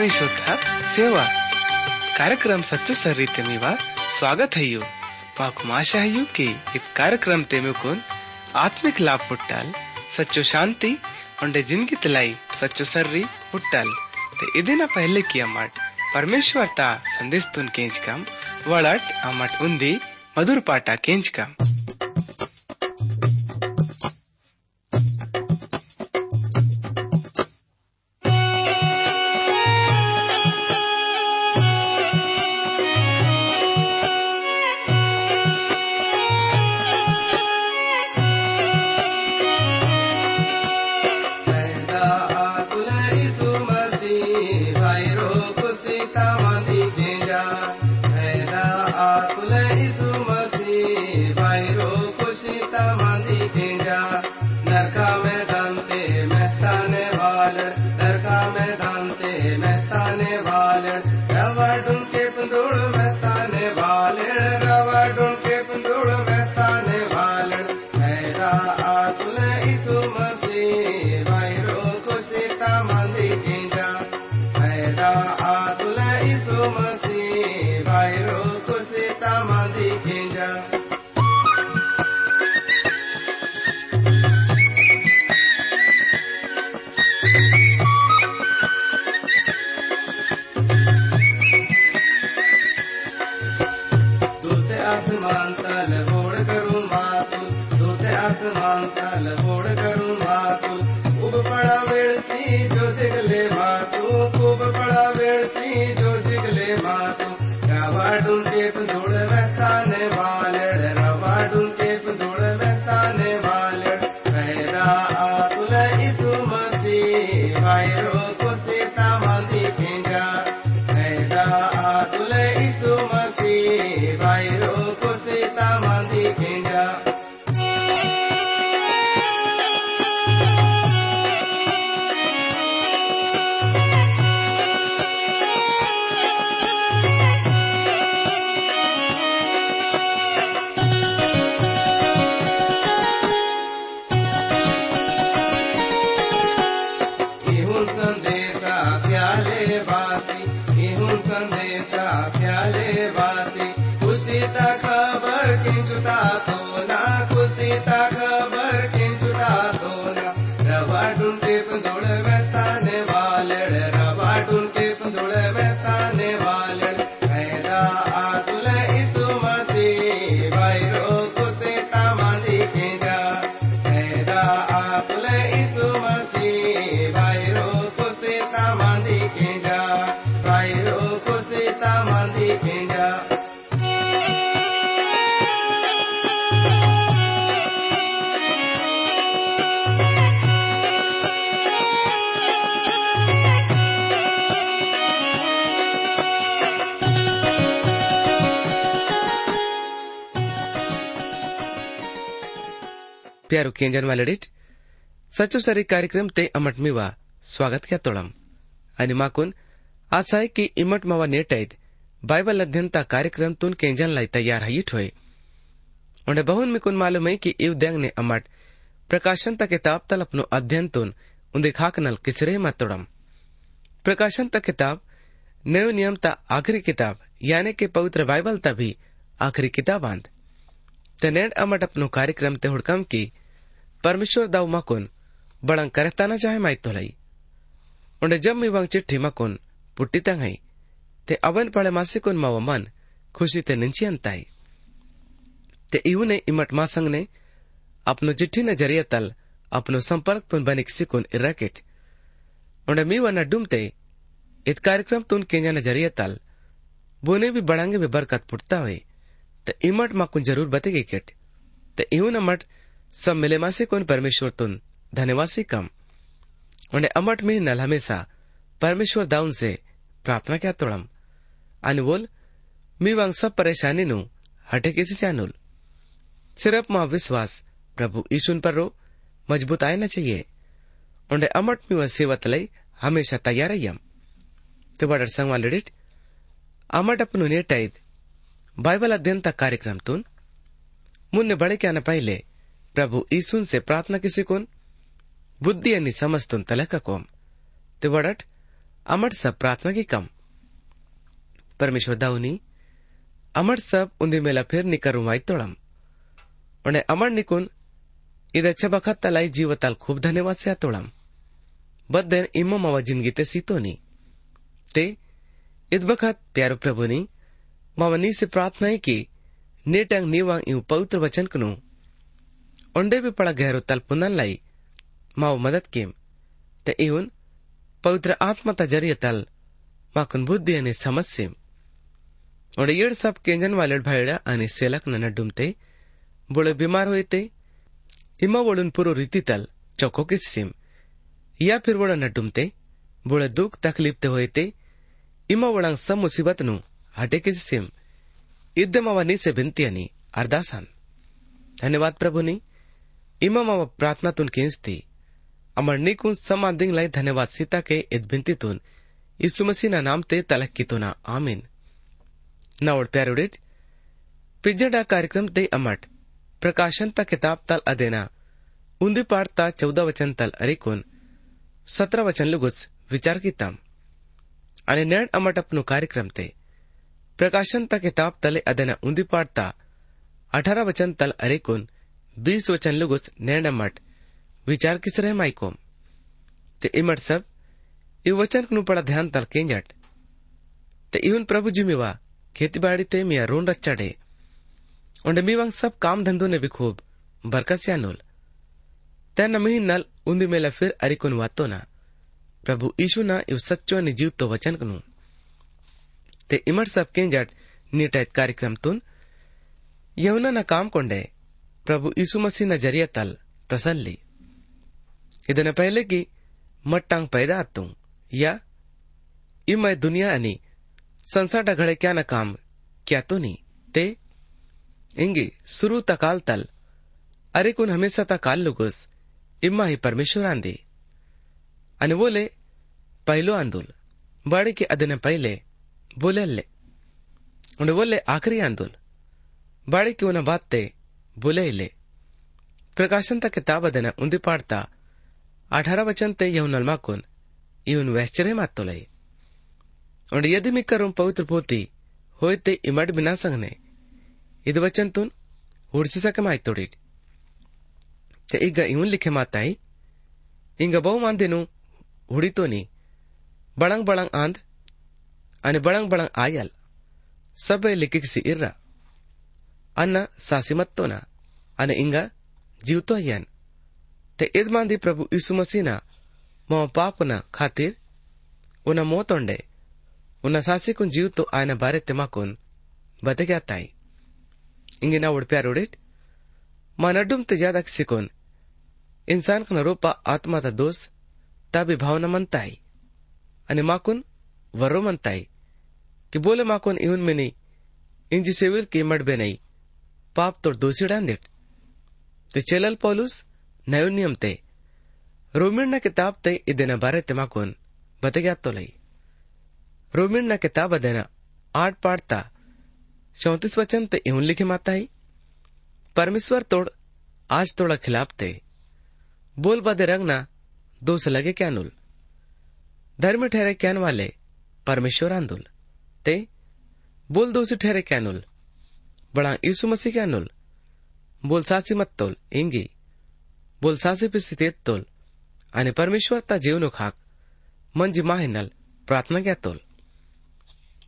प्रिय श्रोता, सेवा। कार्यक्रम सच्चो सर्री ते मेवा स्वागत है यू। पाक माशा है यू के इत कार्यक्रम ते में कुन आत्मिक लाभ पुट्टल, सच्चो शांति उन्हें ज़िंदगी तलाई सच्चो सर्री पुट्टल। ते इदिना पहले किया मट परमेश्वर ता संदेश तुन केंच कम, वलट अमट उन्दी मधुर पाटा केंच कम। केंजन वालडीट सचो सरी कार्यक्रम ते अमट मिवा स्वागत क्या तोड़म आणि माकून आज आहे की इमट मावा नेट आहेत बायबल अध्ययनता कार्यक्रम तून केंजन लाई तैयार है ठोए उन्हें बहुन मिकुन मालूम है कि इव देंग ने अमट प्रकाशन ता किताब तल अपनो अध्ययन तुन उन्दे खाक नल किसरे मत तोड़म प्रकाशन तक किताब नयो नियम ता आखिरी किताब यानी के पवित्र बाइबल ता भी आखिरी किताब आंद ते नेड अमट अपनो कार्यक्रम ते हुड़कम की परमेश्वर दाव मकुन बड़ंग करताना चाहे माइत तो उन्हें जब मी वंग चिट्ठी मकुन पुट्टी तंग है ते अवन पड़े मासे कुन माव मन खुशी ते निंची अंताई ते इहू ने इमट मासंग ने अपनो चिट्ठी ने ज़रिए तल अपनो संपर्क तुन बनिक सिकुन इरकेट उन्हें मी वन डुमते इत कार्यक्रम तुन केंजा ने ज़रिए तल बोने भी बड़ांगे भी बरकत पुटता हुए ते इमट माकुन ज़रूर बतेगी केट ते इहू न मट सब मिले मासे कोन परमेश्वर तुन? धन्यवासी कम। उन्हें अमट में नल हमेशा, परमेश्वर दाउन से प्रार्थना क्या तोड़म? बोल, मी वांग सब परेशानी नु, हटे किसी चानुल सिर्फ़ माँ विश्वास, प्रभु ईशुन पर रो, मज़बूत आए न चाहिए। उन्हें अमट में सेवत लई, हमेशा तैयार यम। तो बडर संग वालडिट अमट अपनु बाइबल अध्ययन तक कार्यक्रम तुन। मुन्ने बड़े क्या न पहले प्रभु ईसुन से प्रार्थना किसी कोन? बुद्धि आणि समजतून तलक कोम। ते वडट, अमर सब प्रार्थना की कम। परमेश्वर दाऊनी, अमर सब उन्दी मेला फिर निकर रुमाई तोड़म। उन्हें अमर निकुन, इधर चबखत तलाई जीवताल खूब धन्यवाद से तोड़म। बद्देन इमो मावा ज़िंदगी ते सीतोनी। ते, इद बखत प्यारो प्रभुनी, मावा नी से प्रार्थना कि, नेटंग नीवांग इव पवित्र वचन कनु। उंडे भी पड़ा गहरो तल पुनन लाई माव मदद केम ते इवन पवित्र आत्मा ता ज़रिए तल माकुन बुद्धि आणि समस्येम उंडे येड सब केंजन वालेड भाईड़ा आणि सेलक न नडुमते बुळे बीमार होते इमा वळून पुरो रीतीतल चौको किस्सिम या फिर वड़ा डुमते बुळे दुख तकलीफ़ ते होते इमा वड़ांग सब मुसीबत नु हटे किस्सिम इद्दे मावा नीसे बिनती आणि अरदासान धन्यवाद प्रभुनी इमा मावा प्रार्थनातून किंचती अमर निकुन समाधिंग लाई धन्यवाद सीता के इद बिनतीतून यीशु नाम ते तलक कितुना आमीन। नवड प्यारोडिट पिज्जडा कार्यक्रम ते अमट प्रकाशन ता किताब तल अदेना। उन्दी पाड़ता चौदह वचन तल अरिकुन सत्रह वचन लुगुस विचार किताम। आणि नेण अमट अपनो कार्यक्रम ते। प्रकाशन ता किताब तले अदेना उन्दी पाड़ता अठारह वचन तल अरिकुन बीस वचन लुगुस नेण अमट विचार किस रहे माइकोम? ते इमट सब, इव वचन नु पड़ा ध्यान तल केंजट। ते इवन प्रभु जी मिवा खेती ते मिया रोन रच्चाडे उंडे मीवांग सब काम धंधो ने भी खूब बरकत से अनुल तेन मही नल उन्दी मेला फिर अरिकुन वातो ना। प्रभु ईशु ना इव सच्चो नि जीव तो वचन कनु। ते इमर सब केंजट नीटायत कार्यक्रम तुन यमुना ना काम कोंडे। प्रभु ईसु मसीह न जरिया तल तसल्ली ಇದನ್ನ ಪಹಲೆಗೆ ಮಟ್ಟಾಂಗ್ पैदा आतू या इमय दुनिया आणि संसार ढगळे क्या न काम क्या तो नहीं ते इंगी सुरू तकाल तल अरे कुन हमेशा तकाल लुगुस इम्मा ही परमेश्वर आंदी आणि बोले पहिलो आंदोल बाड़ी के अदने पहले बोले अल्ले उन्हें बोले आखिरी आंदोल बाड़ी की उन्हें बात ते बोले इले प्रकाशन तक किताब अदना उन्दी पाड़ता अठारह वचन ते यहुनल माकुन इवन वैश्चर्य मातोलय और यदि मिक्करुम पवित्र पोती होय ते इमड बिना संगने। इद वचन तुन हुडसी सके माय तोड़ी ते इग इवन लिखे माताई इंग बहु मांदेनु, हुडी तो नी। बड़ंग बड़ंग आंद आणि बड़ंग बड़ंग आयल। सब लिखिक सी इर्रा अन्न सासी अयन ते ना। मो पापना खातिर उना मोतोंडे उना सासी कुन जीव तो आयना बारे क्या ताई इंगे ना उड़ प्यार उड़िट मा नडुम ते ज़्यादा सिकुन इंसान का रूपा आत्मा ता दोष ताबी भावना मनताई माकुन वर्रो मनताई कि बोले माकुन इहुन में नहीं इंजी सेविल की मडबे नहीं पाप तो दोषी डांदिट ते चेलल पौलुस नयो नियम ते रोमिन न किताब ते तो लई रोमिन न किताब अदेना आठ पाठता चौतीस वचन ते इहुन लिखे माता ही परमेश्वर तोड़ आज तोड़ा खिलाफ ते बोल बदे रंगना दोष लगे क्या नुल धर्म ठहरे क्या वाले परमेश्वर आंदुल ते बोल दोषी ठहरे क्या नुल बड़ा यीशु मसीह क्या नुल बोल सासी मत तोल, इंगी. बोल सासी पिस्थितीत तोल. आणि परमेश्वरता जीवनुक हाक म्हणजे माहिनल प्रार्थना तोल.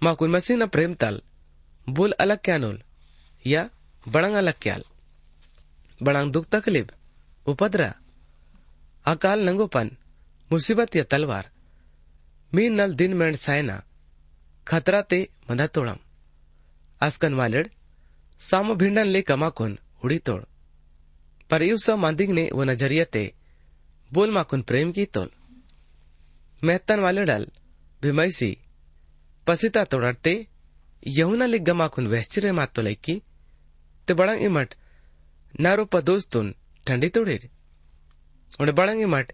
माकुन मसीह न प्रेम तल. बोल अलग क्या नोल. या, बड़ंग अलग क्याल बड़ंग दुख तकलीफ़ उपद्रा. अकाल नंगोपन, मुसीबत या तलवार. मी नल दिन मेंढ सायना. खतरा ते मधा तोड़म. आस्कन वालेड, सामो भिंडन ले कमाकुन हुडी तोड़ पर युसा मांदिंग ने वो नज़रिया ते बोल माकुन प्रेम की तोल मेहतन वाले डल भिमैसी पसिता तोड़ते यहुना लिग गमाकुन वैश्चर्य मातो लैकी ते बड़ंग इमट नारो पदोस्तुन ठंडी तोड़िर उन्हें बड़ंग इमट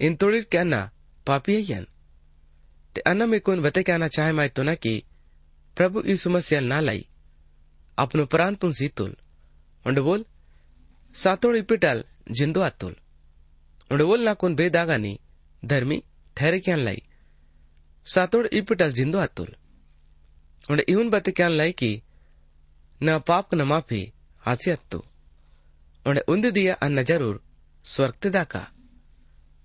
इन तोड़िर क्या ना पापी यन ते अन्ना में कुन बते क्या ना चाहे माय तो ना कि प्रभु यीशु मसीह ना लाई अपनो प्राण तुन सीतुल बोल सातोड़ इपिटल जिंदो आतुल उन्हें बोल ना कुन बेदागानी धर्मी ठहरे क्या लाई सातोड़ इपिटल जिंदो आतुल उन्हें इहुन बते क्या लाई की न पाप न माफ़ी हासी अत्तु उन्हें उन्द दिया अन्न ज़रूर स्वर्ग ते दाका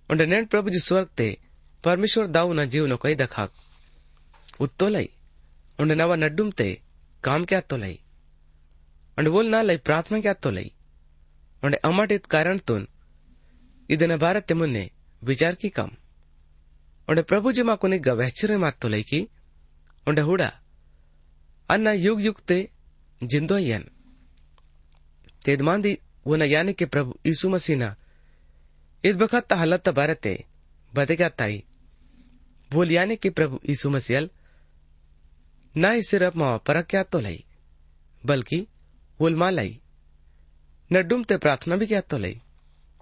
उन्हें नेन प्रभु जी स्वर्ग ते परमेश्वर दाऊ न जीव न कोई दखाक उत्तोलई उन्हें नवा नड्डुम ते काम क्या तोलई उन्हें बोल ना लई प्रार्थना क्या तोलई उन्हें अमट कारण तुन ಇದನ್ನ ಭಾರತೆ ಮುನ್ನೆ ವಿಚಾರಕಿ ಕಮ್ ಒಂಡೆ ಪ್ರಭುಜಿ ಮಾಕುನಿ ಗವೆಚ್ಚರೆ ಮಾತ್ತೊಲೈಕಿ ಒಂಡೆ ಹುಡ ಅನ್ನ युग युग ते जिंदो यन तेदमांदी वना यानी के प्रभु यीशु मसीह ना इस बखत हालत भारते बदेगा ताई बोल यानी के प्रभु यीशु मसीह ना ही सिर्फ मावा परक क्या तो लाई बल्कि न डूमते प्रार्थना भी क्या तो लाई।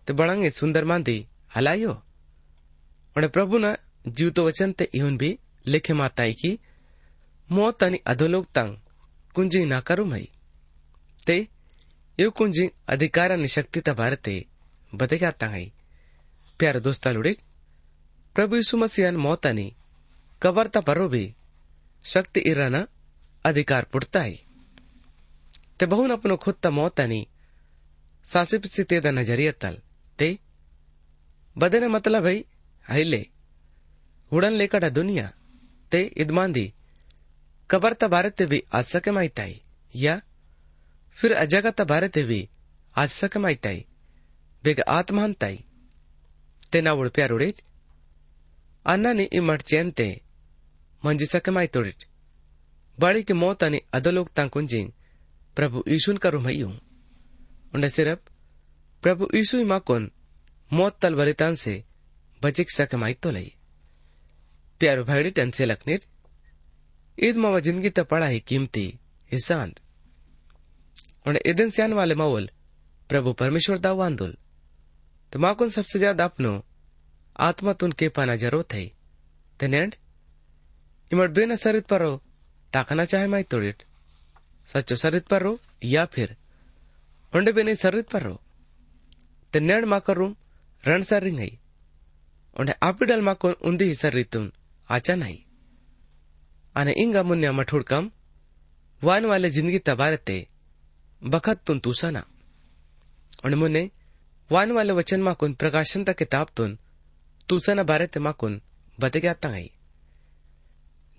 ते बड़ंगे सुंदर मांदी हलायो। उन्हें प्रभु न जीवतो वचन ते इहुन भी लिखे माताई की, मौत आणि अधोलोक तंग कुंजी ना करू मई। ते यू कुंजी अधिकार आणि शक्ती त भारते बदगा तंगाई प्यार दोस्ता लुड़े, प्रभु यीशु मसीह मौत आणि कबर ता परो भी, शक्ति इराना अधिकार ते अपनो खुद ता मौत आणि सासिप स्थिति नजरिया तल ते बदने मतलब है हिले उड़न लेकर दुनिया ते इदमांदी कबर भारत भी आज सके माइताई या फिर अजगत भारत भी आज सके माइताई ಬೇಗ ಆತ್ಮಾಂತಾಯಿ ತೆನಾವುಡು ಪ್ಯಾರುಡಿಟ್ ಅನ್ನನಿ ಇಮ್ಮಟ್ ಚೇಂತೆ ಮಂಜಿ ಸಕೆ ಮಾಯ್ತೋಡಿಟ್ ಬಾಳಿಕೆ ಮೋತನಿ ಅದಲೋಕ್ ತಾಂಕುಂಜಿಂಗ್ ಪ್ರಭು ಈಶುನ್ ಕರು ಮಯ್ಯೂ उन्हें सिर्फ़, प्रभु यीशु ही माकोन मौत तल बलिदान से बचिक सकमाई तो लई। प्यारो भाईडी टन से लखनीर, ईद मावा ज़िंदगी तो पड़ा ही कीमती हिस्सांत उन्हें इदन सियान वाले मावल, प्रभु परमेश्वर दाव आंदोल। तो माकुन सबसे ज़्यादा अपनो आत्मा तुन के पाना ज़रूरत है? तेनेंड इमट बेना सरित परो, ताकना चाहे माई तोड़िट। સાચો सरित पर रो या फिर होंडे बेनी सरित पर रो। ते नेण माकर रूम, रण सरी नहीं। आपिडल मा को उंदी ही सरी तुम आचा नहीं। आने इंगा मुन्या मठुड़ कम, वान वाले ज़िंदगी तबारते बखत तुन तूसाना ओंडे मुने वान वाले वचन मा माकुन, प्रकाशन तक किताब तुन तूसाना बारे ते माकुन बते गया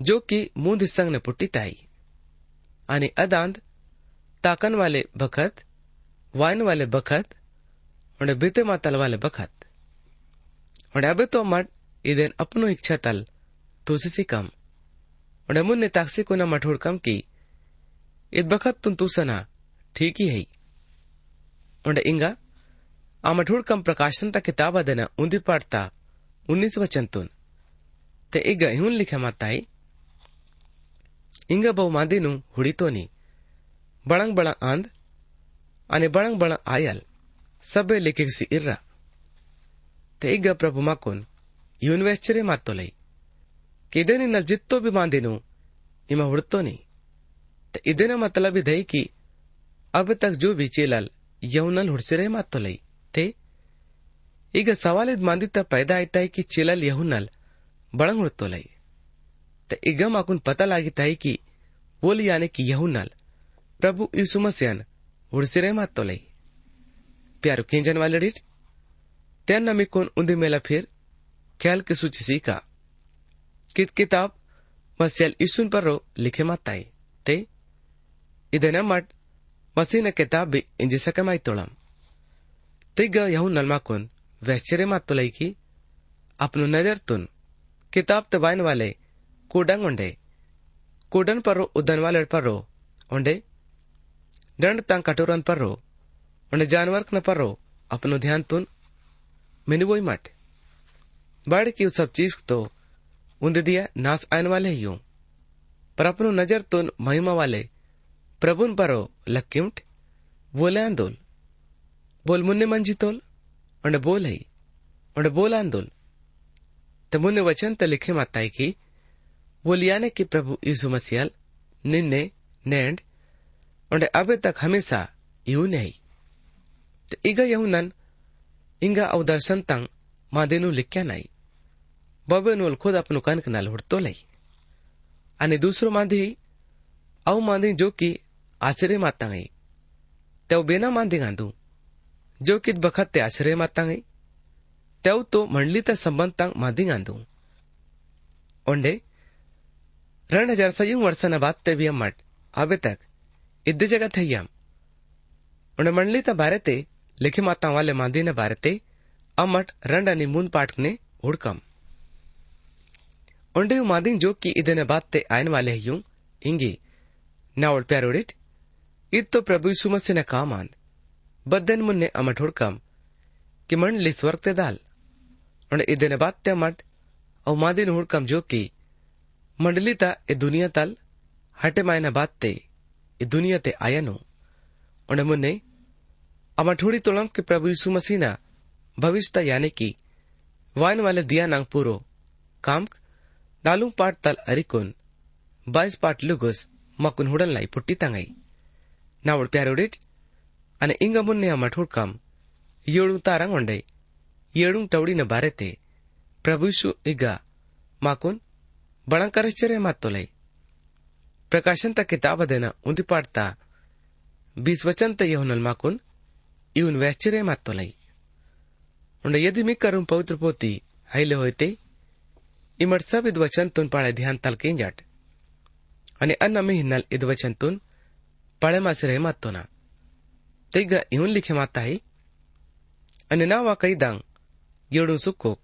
जो कि मुंद संग ने पुट्टी ताई। आने अदांत, ताकन वाले बखत, वाइन वाले बखत और बीते मातल वाले बखत। और अब तो मट इधन अपनो इच्छा तल, तुसी कम। और मुन्ने ताक्सी को न मठोड़ कम की id बखत तुम तूसना ठीक ही है। और इंगा, आ मठोड़ कम प्रकाशन ता किताब देना उन्दी पाड़ता उन्नीस वचन तुन। ते इग इहुन लिखे माताई इंगा बहु मांदी नु हुड़ी तो नी बड़ंग बड़ा आंद અને બળંગ બળંગ આયલ સબે લેખક સી ઇર્રા તે ಈಗ ಪ್ರಭು ಮಾಕೋನ್ ಯೂನಿವೆಚ್ಚರೆ ಮಾತ್ತೊಲೈ ಕಿದೆನಿನ ಜಿತ್ತೋ ಬಿ ಮಾಂದಿನು ಇಮ ಹುಡ್ತೋನಿ ते इदेन मतलब है कि अब तक जो भी चेलल यौनल हुड़सिरे मातोलई थे ಈಗ ಸವಾಲಿದ್ ಮಾಂದಿತ್ತ पैदा ಆಯ್ತಾ कि चेलल यहुनल बड़ंग हुड़तोलई ते ಈಗ माकुन पता लागिता है कि बोल यानी कि यहुनल प्रभु यीशु मसीहन ಹುಡ್ಸಿರೇ ಮಾತ್ತೊಲೈ प्यारो केंजन वाले डिट त्यान नमिकोन उन्दी मेला फिर ख्याल के सूची सीखा कित किताब मस्यल ईसुन पर रो लिखे माताई ते इधन मट मसी न किताब भी इंजी सके माई तोड़म तिग यहू नलमाकुन वैश्चर्य मातोलई की अपनो नजर तुन किताब तबाइन वाले कोडंग उंडे। कोडन पर उदन वाले पर रो। उंडे, दंड तंग कटोरन पर रो। उन्हें जानवर न पर रो। अपनो ध्यान तुन, मैंने वही मट। बढ़ की सब चीज़ तो उन्द दिया नास आने वाले ही हूँ। पर अपनो नज़र तुन महिमा वाले। प्रभुन पर रो लक्किमट बोले आंदोल। बोल मुन्ने मंजी तोल। उन्हें बोल ही। उन्हें बोल आंदोल। तो मुन्ने वचन तो लिखे माताई की बोलियाने की प्रभु यीशु मसीहल, निन्ने, नैंड और अब तक हमेशा यू नहीं। तो इगा यू नन इंगा अव तंग मादेनु लिख्या नहीं। बबे नोल खुद अपनो कनक के नल हुड़तो लई अने दूसरो मांधे ही मांधे जो कि आश्रय माता गई तेव बेना मांधे गांधू जो कि बखत ते आश्रय माता गई तेव तो मंडली संबंध तंग मांधे गांधू ओंडे रण हज़ार सयुं वर्षना बाद ते भी अम्मट अबे तक इद्दे जगह थे यम उन्हें मंडली ता बारे ते लिखे माता वाले मांदी ने बारे ते अम्मट रण अनि मून पाठ ने उड़कम उंडे मादिंग जो कि इदने बात ते आयन वाले यूँ इंगी नावड़ प्यारोडिट id तो प्रभु मसीह ने काम आंद बदन मुन्ने अमट हुड़कम, कि मंडली स्वर्ग ते दाल। उन्हें इदने बात ते अमट और मादिन हुड़कम जो कि ಮಂಡಲಿತ ದುನಿಯಾ ತಲ್ ಹಟೆ ಮಾಯನ ಬಾತ್ತೆ ದುನಿಯತೆ ಆಯನು ಒಣ ಮುನ್ನೆ ಅಮ ಠೂಡಿ ತುಳಂ ಕೆ ಪ್ರಭು ಯीशु मसीना ಭವಿಷ್ಯತ ಯಾನೆ ಕಿ ವಾಯನ ವಾಲೆ ದಿಯಾ ನಾಂಗ್ ಪೂರೋ ಕಾಂಕ್ ನಾಲುಂ ಪಾಟ್ ತಲ್ ಅರಿಕೋನ್ ಬಾಯ್ಸ್ ಪಾಟ್ ಲುಗುಸ್ ಮಕುನ್ ಹುಡನ್ ಲೈ ಪುಟ್ಟಿ ತಂಗೈ ನಾವಡ್ ಪ್ಯಾರೋಡಿಟ್ ಅನೆ ಇಂಗ ಮುನ್ನೆ ಅಮ ಠೂಡ್ ಕಾಮ್ ಏಳು ತಾರಂಗ್ ಒಂಡೈ ಏಳು ಟೌಡಿನ ಬಾರೆತೆ ಪ್ರಭು ಯीशु ಈಗ ಮಾಕುನ್ ಬಣಕರಶ್ಚರ್ಯ ಮತ್ತೊಲೈ ಪ್ರಕಾಶಂತ ಕಿತಾಬದನ ಉಂದಿಪಾಡ್ತಾ ಬೀಸ್ವಚಂತ ಯಹುನಲ್ ಮಾಕುನ್ ಇವನ್ ವ್ಯಾಶ್ಚರ್ಯ ಮತ್ತೊಲೈ ಉಂಡ ಯದಿ ಮಿಕ್ಕರು ಪವಿತ್ರ ಪೋತಿ ಹೈಲೆ ಹೋಯ್ತೆ ಇಮಡ್ ಸಬ್ ಇದ್ ವಚನ್ ತುನ್ ಪಾಳೆ ಧ್ಯಾನ್ ತಲ್ಕಿಂಜಾಟ್ ಅನೆ ಅನ್ನ ಮಿಹಿನ್ನಲ್ ಇದ್ ವಚನ್ ತುನ್ ಪಾಳೆ ಮಾಸಿರೆ ಮತ್ತೋನ ತೆಗ ಇವನ್ ಲಿಖೆ ಮಾತಾಯಿ ಅನೆ ನಾವ ಕೈದಾಂಗ್ ಏಳು ಸುಕ್ಕೋಕ್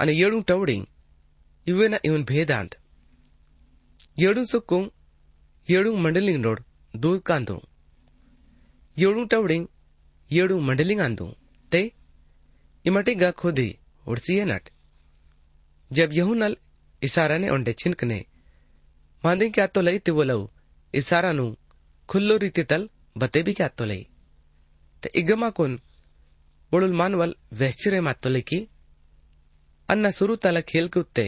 ಅನೆ ಏಳು ಟೌಡಿಂಗ್ ಇವನ ಇವನ್ ಭೇದ ಅಂತ. ಏಳು ಸುಕ್ಕು ಏಳು ಮಂಡಲಿಂಗ್ ನೋಡ್, ದೂರ್ ಕಾಂದು ಏಳು ಟವಡಿಂಗ್ ಏಳು ಮಂಡಲಿಂಗ್ ಅಂದು ते इमटेगा खुदी उड़सी नट जब यहू नल इशारा ने ओंडे छिनकने मांदे क्या तो लई तिवो लऊ इशारा नु खुल्लो रीति तल बते भी क्या तो लई ते इगमा कुन बुड़ुल मानवल वहचिरे मात तो की अन्ना सुरु तला खेल के उत्ते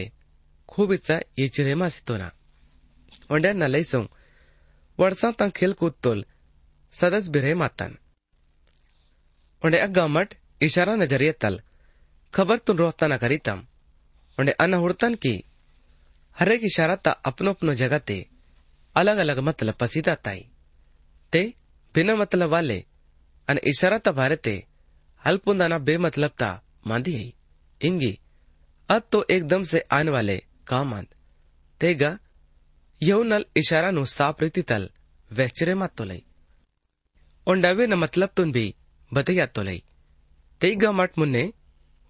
खूबिसा येचिरेमा सितोना ओंडे न लईसों वर्षा तंग खेल कूद तोल सदस बिरे मातन ओंडे अग्गामट इशारा नज़रिए तल खबर तुन रोहता न करीतम ओंडे अन हुड़तन की हरेक इशारा ता अपनो अपनो जगह ते अलग अलग मतलब पसीदा ताई ते बिना मतलब वाले अन इशारा ता भारे ते हल्पुंदाना बेमतलब ता मांदी है इंगी अब तो एकदम से आने वाले ಕಾಮಂದ್ ತೇಗ ಯೌನಲ್ ಇಶಾರಾನು ಸಾಪ್ ರೀತಿ ತಲ್ ವೆಚ್ಚರೆ ಮಾತೊಲೈ ಒಂಡವೇನ ಮತ್ಲಬ್ ತುನ್ ಬಿ ಬತೆಯಾತೊಲೈ ತೇಗ ಮಟ್ ಮುನ್ನೆ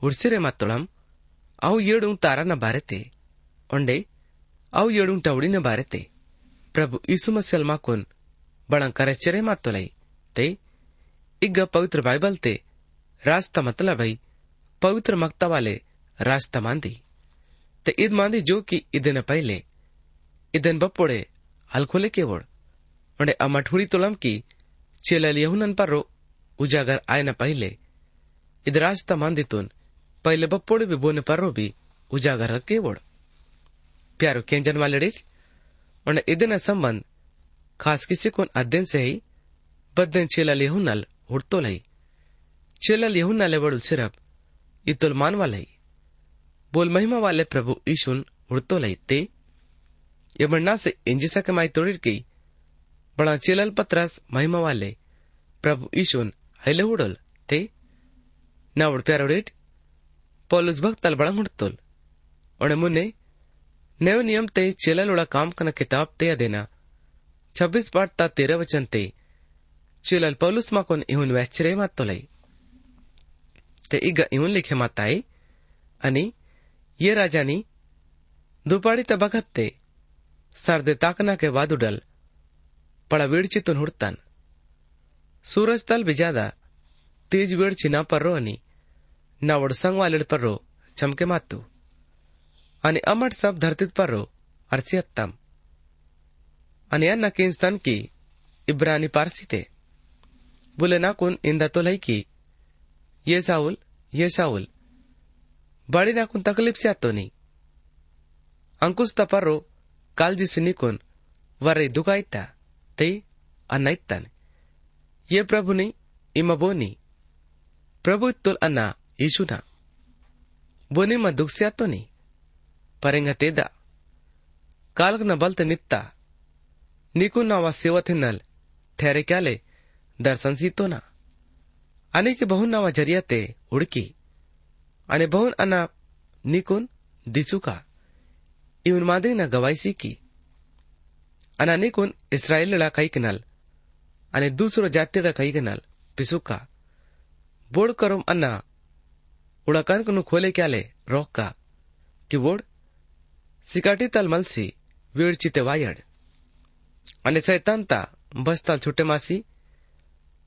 ಉಡ್ಸಿರೆ ಮಾತೊಳಂ ಅವು ಏಳು ತಾರನ ಬಾರೆತೆ ಒಂಡೆ ಅವು ಏಳು ಟೌಡಿನ ಬಾರೆತೆ ಪ್ರಭು ಯೀಸು ಮಸಲ್ ಮಾಕುನ್ ಬಣಂ ಕರೆಚ್ಚರೆ ಮಾತೊಲೈ ते इग्ग पवित्र बाइबल ते रास्ता मतलब है पवित्र मक्ता वाले रास्ता मांदी ते इद मांदी जो कि इदन पहले। इदन बपोड़े हलखोले केवड़ उन्हें अमठुड़ी तोलम की चेलल यहुनन पर उजागर आय न पहले। इद रास्ता मांदी तुन पहले बपोड़े भी बोने पर रो भी उजागर केवड़ प्यारो केंजन वाले डिच उन्हें इदन संबंध खास किसी को अध्ययन से ही बदन चेलल यहुनल उड़तो लई। चेलल यहुनल वड़ुल सिर्फ़ इतुल मान वाले के माई तोड़िर की बड़ा चिलल पत्रस महिमा वाले प्रभु ईशुन हले उड़ल ते। ना उड़ प्यार उड़िट पौलुस भक्त तल बड़ा उड़तोल और मुन्ने, नव नियम ते चिलल उड़ा काम कना किताब ते देना। छब्बीस पाठ ता तेरह वचन ते। चिलल पौलुस माकोन इहुन वैचरे मात तो लई ते इगा इहुन लिखे माताई अनि ये राजानी दुपाड़ी तबकत्ते, सर्दे ताकना के वादुडल पड़ा विड़चितुन हुड़तन। सूरज तल बिजादा तेज विड़ची ना पर्रो अनि, ना वड़संग वाले पर्रो चमके मातु। अनि अमट सब धरतीत पर्रो अर्सियत्तम अनि अन्न किंस्तन की, इब्रानी पारसीते बोले, ना कुन, इंदा तो लई की। ये साउल ये साउल। बड़ी नाकुन तकलीफ़ से आतो नहीं अंकुश तपरो कालजी सिनिकुन वरे दुखाइता ते अन्नाइतन ये प्रभु ने इमा बोनी प्रभु तुल अन्ना यीशु ना बोनी मा दुख से आतो नहीं परेंगा तेदा कालक न बलते निकुन नावा सेवत नल ठहरे क्याले दर्शन सीतो ना आणि की बहुन ज़रिया उडकी અને ભવન આના નિકુન દિસુકા ಇವನ್ ಮಾದರಿನ ಗವಾಯಿಸಿಕಿ ಅನ ನಿಕುನ್ ಇಸ್ರಾಯೇಲ್ಗಳ ಕೈಕನಲ್ ಅನೆ ದೂಸರ ಜಾತಿಗಳ ಕೈಕನಲ್ ಪಿಸುಕ ಬೋಡ್ ಕರೋಮ್ ಅನ್ನ ಉಳ ಕನಕನು ಖೋಲೆ ಕ್ಯಾಲೆ ರೋಕ್ಕ ಕಿ ಬೋಡ್ ಸಿಕಾಟಿ ತಲ್ ಮಲ್ಸಿ ವೇಡ್ಚಿತೆ ವಾಯಡ್ અને શૈતાન તા બસતા છૂટે માસી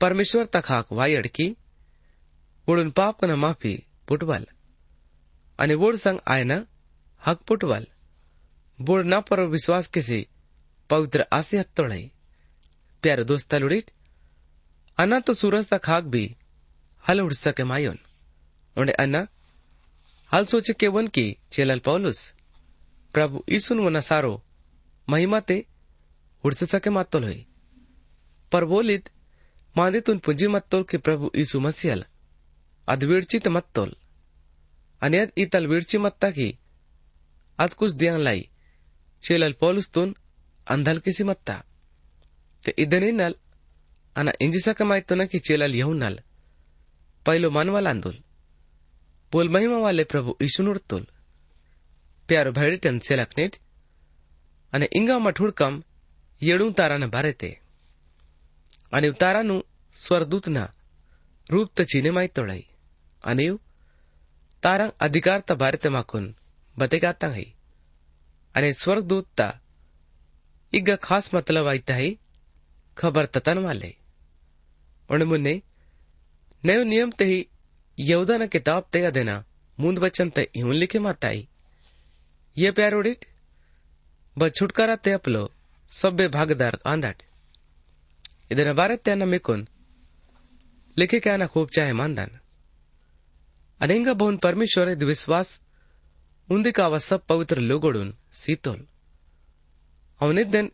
પરમેશ્વર તખાક વાયડ કી ઉડુન પાપ કના માફી પુટવાલ અને વોડ સંગ આયના હક પુટવાલ બોડ ના પર વિશ્વાસ કેસી પવિત્ર આસી હત્તોળઈ प्यारे दोस्त लुड़ीट अन्ना तो सूरज तक खाक भी हल उड़ सके मायोन उन्हें अन्ना हल सोचे के वन की चेलल पौलुस प्रभु ईसुन वन सारो महिमा ते उड़ सके मातोल हुई पर बोलित मादे तुन पुंजी मत्तोल के प्रभु ईसु मसीहल अद विड़चित मत्तोल अन्यद इतल विड़ची मत्ता की अद कुछ दियांग लाई चेलल पौलुस तुन अंधल किसी मत्ता te idaninnal ana injisakamaittonaki chelal yahunnal पहलो मन वाला आंदोल बोल महिमा वाले प्रभु ईशुनुडतोल प्यारो भैडिटन सेलकनेट અને ઇંગામાં ઠુડકમ યેડું તારાને ભારતે અને તારાનું સ્વરદૂતના રૂપ त ચીને માઈ તોડાઈ ಅನೆಯು ತಾರಂಗ್ ಅಧಿಕಾರ್ತ ಬಾರಿತ ಮಾಕುನ್ ಬತೆಗಾತಂಗ್ ಹೈ ಅನೆ ಸ್ವರ್ಗದೂತ ತ ಈಗ ಖಾಸ್ ಮತಲಬ್ ಆಯ್ತ है खबर ततन वाले उन्हें ಮುನ್ನೆ नए नियम ते ही यहूदा ना किताब ते का देना मुंद बचन ते यूँ लिखे माताई ये प्यार उड़ीट ब छुटकारा ते अपलो सभ्य भागदार आंदाट इधर भारत ते ना मेकुन लिखे क्या ना खूब चाहे मानदान अनेंगा बहुन परमेश्वर विश्वास उन्दी का सब पवित्र लोगोडून सीतोल अवनिदन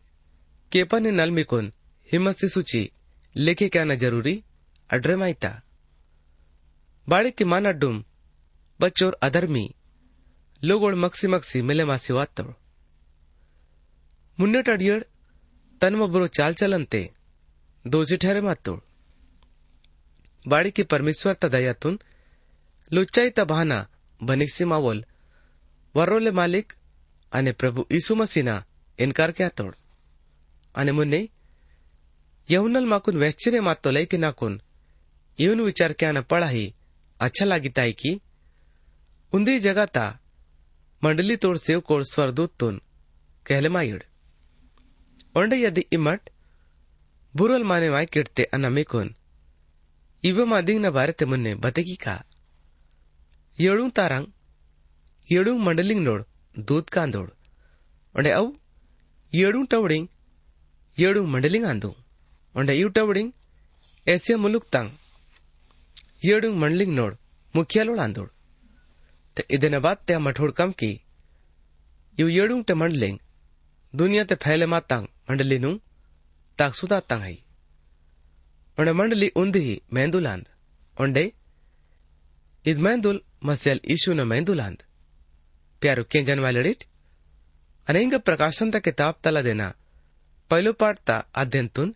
केपने नलमिकुन ಹಿಮ್ಮಸ್ಸಿಸುಚಿ ಲೇಖಿಕ್ಯಾನ ಜರೂರಿ ಅಡ್ರೆ ಮಾಯ್ತಾ ಬಾಳಿಕೆ ಮಾನಡ್ಡುಂ ಬಚ್ಚೋರ್ ಅಧರ್ಮಿ ಲೋಗೋಳ್ ಮಕ್ಸಿ ಮಕ್ಸಿ ಮೆಲೆ ಮಾಸಿ ವಾತ್ತಳು ಮುನ್ನೆಟ ಅಡಿಯಡ್ ತನ್ಮೊಬ್ಬರು ಚಾಲ್ಚಲಂತೆ ದೋಜಿ ठहरे मातोळ बाळीकी परमेश्वर ता लुच्चाई तबाना बनिक्सी मावल वर्रोले मालिक अने प्रभु ईसु मसीना इनकार क्या तोड़ अने मुन्ने यहुनल माकुन वैश्चर्य मातो लय की नाकुन यून विचार क्या न पड़ा ही अच्छा लगीता है कि उन्दी जगता मंडली तोड़ सेव कोर स्वर्दूत तुन कहले मायड़ ओंडे यदि इमट बुरल माने वाई किरते अनमेकुन इवे मादिंग न बारे ते मुन्ने बतेगी का येळू तारांग येळू मंडलिंग नोड दूध कांदोड ओंडे औ येळू टवडिंग येळू मंडलिंग आंदू ओंडे यू टवडिंग एसिया मुलुक तांग येळू मंडलिंग नोड मुखियालोड आंदोड ते इदेन बाद त्या मठोड कम की यू येळू ते मंडलिंग दुनिया ते फैले मातांग मंडलिनु ताक सुदा तांगाई ओंडे मंडली उंदी मेंदुलांद ओंडे इद मेंदुल मसल ईशु न मेंदुलांद। प्यारो केंजन वालडिट अनेक प्रकाशन ता किताब तला देना। पहलो पाठ ता अध्ययन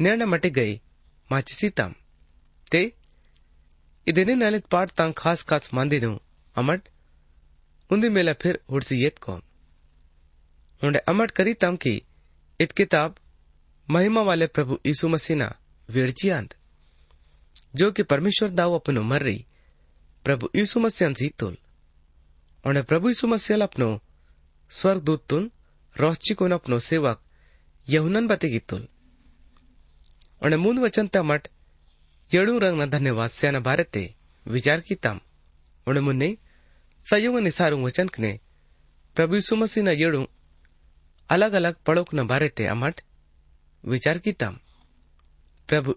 निर्ण मटी गई, माची सीताम। ते, इदेने नलित पाठ तांग खास खास मंदिनु अमट। उंदी मेला फिर हुड़सी येत कोम। उंडे अमट करी तम की इत किताब महिमा वाले प्रभु यीशु मसीना वेड़ची आंद। जो कि परमेश्वर दाव अपनो मर रही प्रभु यीशु मसीह जीतोल उन्हें प्रभु यीशु मसीह अपनो स्वर्ग दूत तुन कोन अपनो सेवक यहुनन बते गीतोल। उन्हें मूंद वचन तमट येड़ू रंग न धन्यवाद स्यान भारते विचार की तम उन्हें मुन्ने संयोग वचन कने प्रभु यीशु मसीह न येड़ू अलग अलग पड़ोक न भारते अमट विचार की तम प्रभु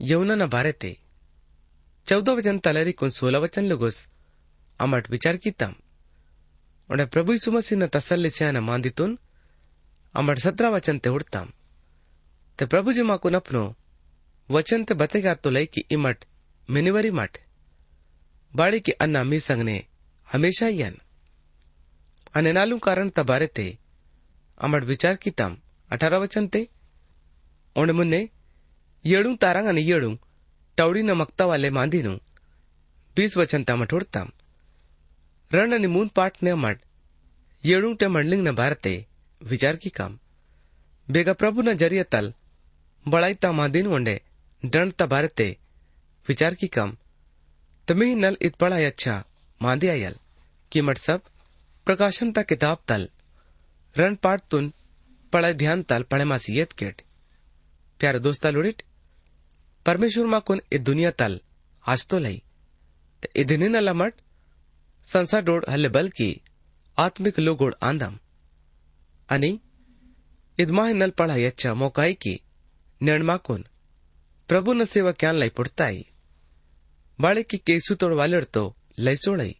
यीशु मसीह न महिमा इतल वाले रूप ओंडे यौन न भारते चौदह वचन तलरी कुन सोलह वचन लगुस अमट विचार की तम उन्हें प्रभु यीशु मसीह न तसल्ली से न मांदितुन अमट सत्रह वचन ते उड़ताम ते प्रभु जी माकुन अपनो वचन ते बतेगा तो लई की इमट मिनिवरी मठ बाड़ी के अन्ना मी संगने हमेशा यन અને નાલું કારણ તબારે તે અમડ વિચાર કીતામ અઠાર વચન તે ઓણ મુન્ને येळू तारांग आणि येळू टवडीनं मक्तावाले मांदीनु. बीस वचन ताम ठोडताम रण मून पाठ ने मट येळू ते मंडलिंग न भारते, विचार की काम. बेगा प्रभु न ज़रिए तल बड़ाईता मांदीन वंडे डंडता भारते, विचार की काम. तमी नल इत पड़ा अच्छा मांदी आयल. की मट सब, प्रकाशन ता किताब तल. रण पाठ तुन, पढ़ाई ध्यान तल, पढ़े मासी येत केट. प्यारे दोस्ता लुड़िट परमेश्वर मा कोण ए दुनिया तल आजतो लई। ते इदिन लमट संसार डोड हल्ले बल्कि आत्मिक लोगोड आंदम। आणि इदमाही नल पढ़ा यच्चा मौकाई की निर्णमा कोण प्रभु न सेवा क्यान लई पुड़ताई। बाळे की केसु तोड़ वालड़ तो लई सोड़ई,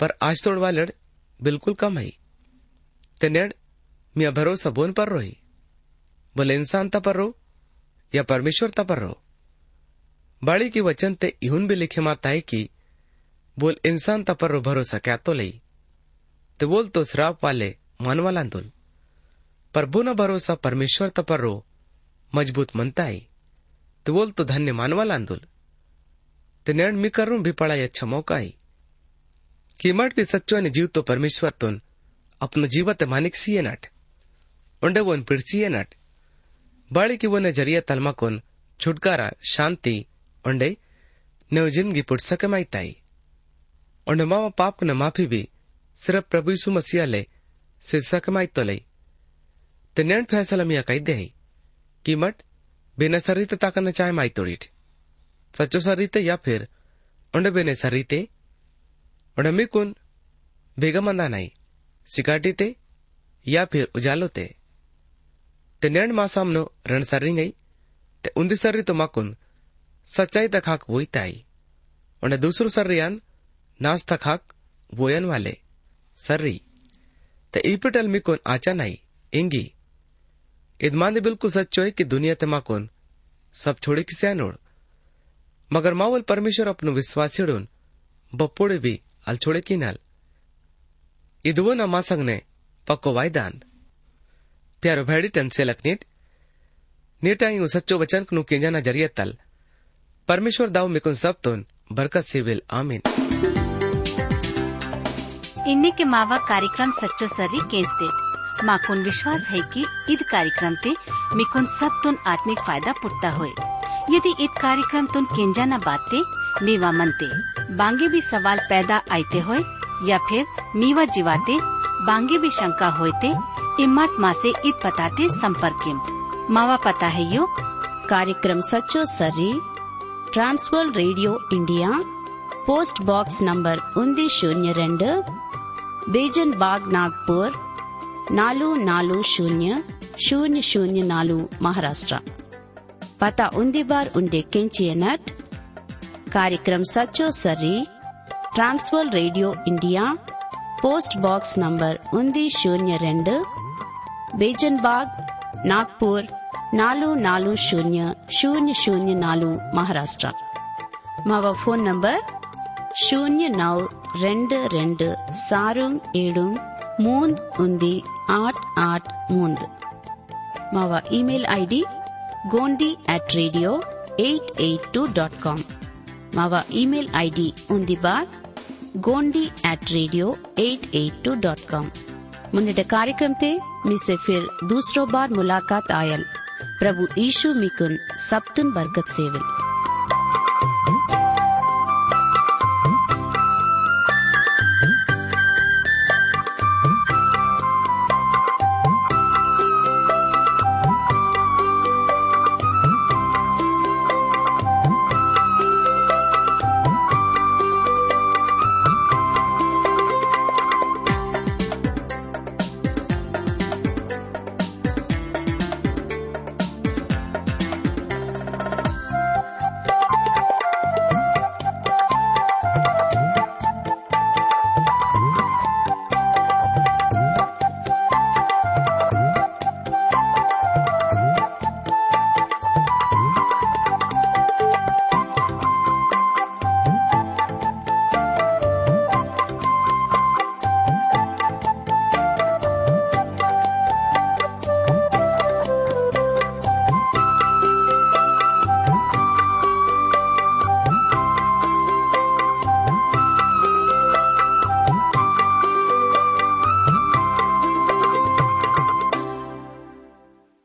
पर आज तोड़ वालड़ बिल्कुल कम है। ते नेड या परमेश्वर ता पर रो बाड़ी की वचन ते इहुन भी लिखे माता है कि, बोल इंसान ता पर रो भरोसा क्या तो लई? तो बोल तो श्राप वाले मानवाला आंदोल पर बुना भरोसा परमेश्वर ता पर रो मज़बूत मनता है। तो बोल तो धन्य मानवाला आंदोल ते नेण मी करूँ भी पड़ा अच्छा मौका है। कीमट भी सच्चो ने जीव तो परमेश्वर तुन अपनो जीवत मानिक सीए नट। उंडे वोन पिड़सीए नट। छुटकारा शांति उंडे ने ज़िंदगी पुट सके माईताई उंडे मावा पाप ने माफ़ी भी सिर्फ़ प्रभु यीशु मसीह ले से सके माई तो नेण फैसला मिया कही दे कीमट बिना सरित ताकन चाहे माई तोड़ीट सच्चो सरिते या फिर उंडे बिने सरिते उंडे मी कुन भेगमंदा नहीं सिकाटी ते या फिर उजालो ते नेण मासामनो रण सर्री गई, ते उन्दी सर्री तो माकुन सच्चाई तक हाक वही ताई उन्हें दूसरो सर्रियान नास तक हाक वोयन वाले सर्री। ते ईपिटल मिकुन आचा नहीं इंगी। इदमांदे बिल्कुल सच्चो है कि दुनिया ते माकुन सब छोड़े की सैनोड़ मगर मावल परमेश्वर अपनो विश्वासीडून बपोड़े भी अल छोड़े की नल। इदवो न मासंगने पक्को वायदांद प्यारो भेड़ी टन से लखनीट नीटा यू सच्चो वचन कनु केंजाना ज़रिए तल। परमेश्वर दाव मिकुन सब तुन, बरकत से विल, आमीन। इन्हीं के मावा कार्यक्रम सच्चो सर्री केंसते माकुन विश्वास है कि ईद कार्यक्रम ते मिकुन सब तुन आत्मिक फ़ायदा पुटता होए। यदि ईद कार्यक्रम तुन केंजा न बाते, मीवा मनते बांगे भी सवाल पैदा आते होए, या फिर मीवा जीवाते बांगे भी शंका होते माँ मासे इत बताते संपर्क मावा पता है यो? कार्यक्रम सचो सरी। Trans World radio India, post box number उन्दी शून्य रेंड, बेजन बाग नागपुर, नालू नालू शून्य शून्य शून्य नालू महाराष्ट्र। पता उन्दी बार उन्दे केंचिय नट। कार्यक्रम सचो सरी। Trans World radio India post box number ಒಂದು ಶೂನ್ಯ ರೆಂಡು ಬೇಜನ್ಬಾಗ್ ನಾಗ್ಪುರ್ ನಾಲು ನಾಲು ಶೂನ್ಯ ಶೂನ್ಯ ಶೂನ್ಯ ನಾಲು ಮಹಾರಾಷ್ಟ್ರ ಮಾವ ಫೋನ್ ನಂಬರ್ ಶೂನ್ಯ ನೌ ரெண்டு ரெண்டு சாரும் ஏடும் மூந்த் உந்தி ஆட் ஆட் மூந்த் மாவா email ID Gondi at radio eight eight two dot com Mala email ID உந்தி பார் Gondi at radio eight eight two dot com मुन्ने कार्यक्रम ते मिसे फिर दूसरो बार मुलाकात आयल। प्रभु यीशु मिकुन सप्तन बरकत सेवल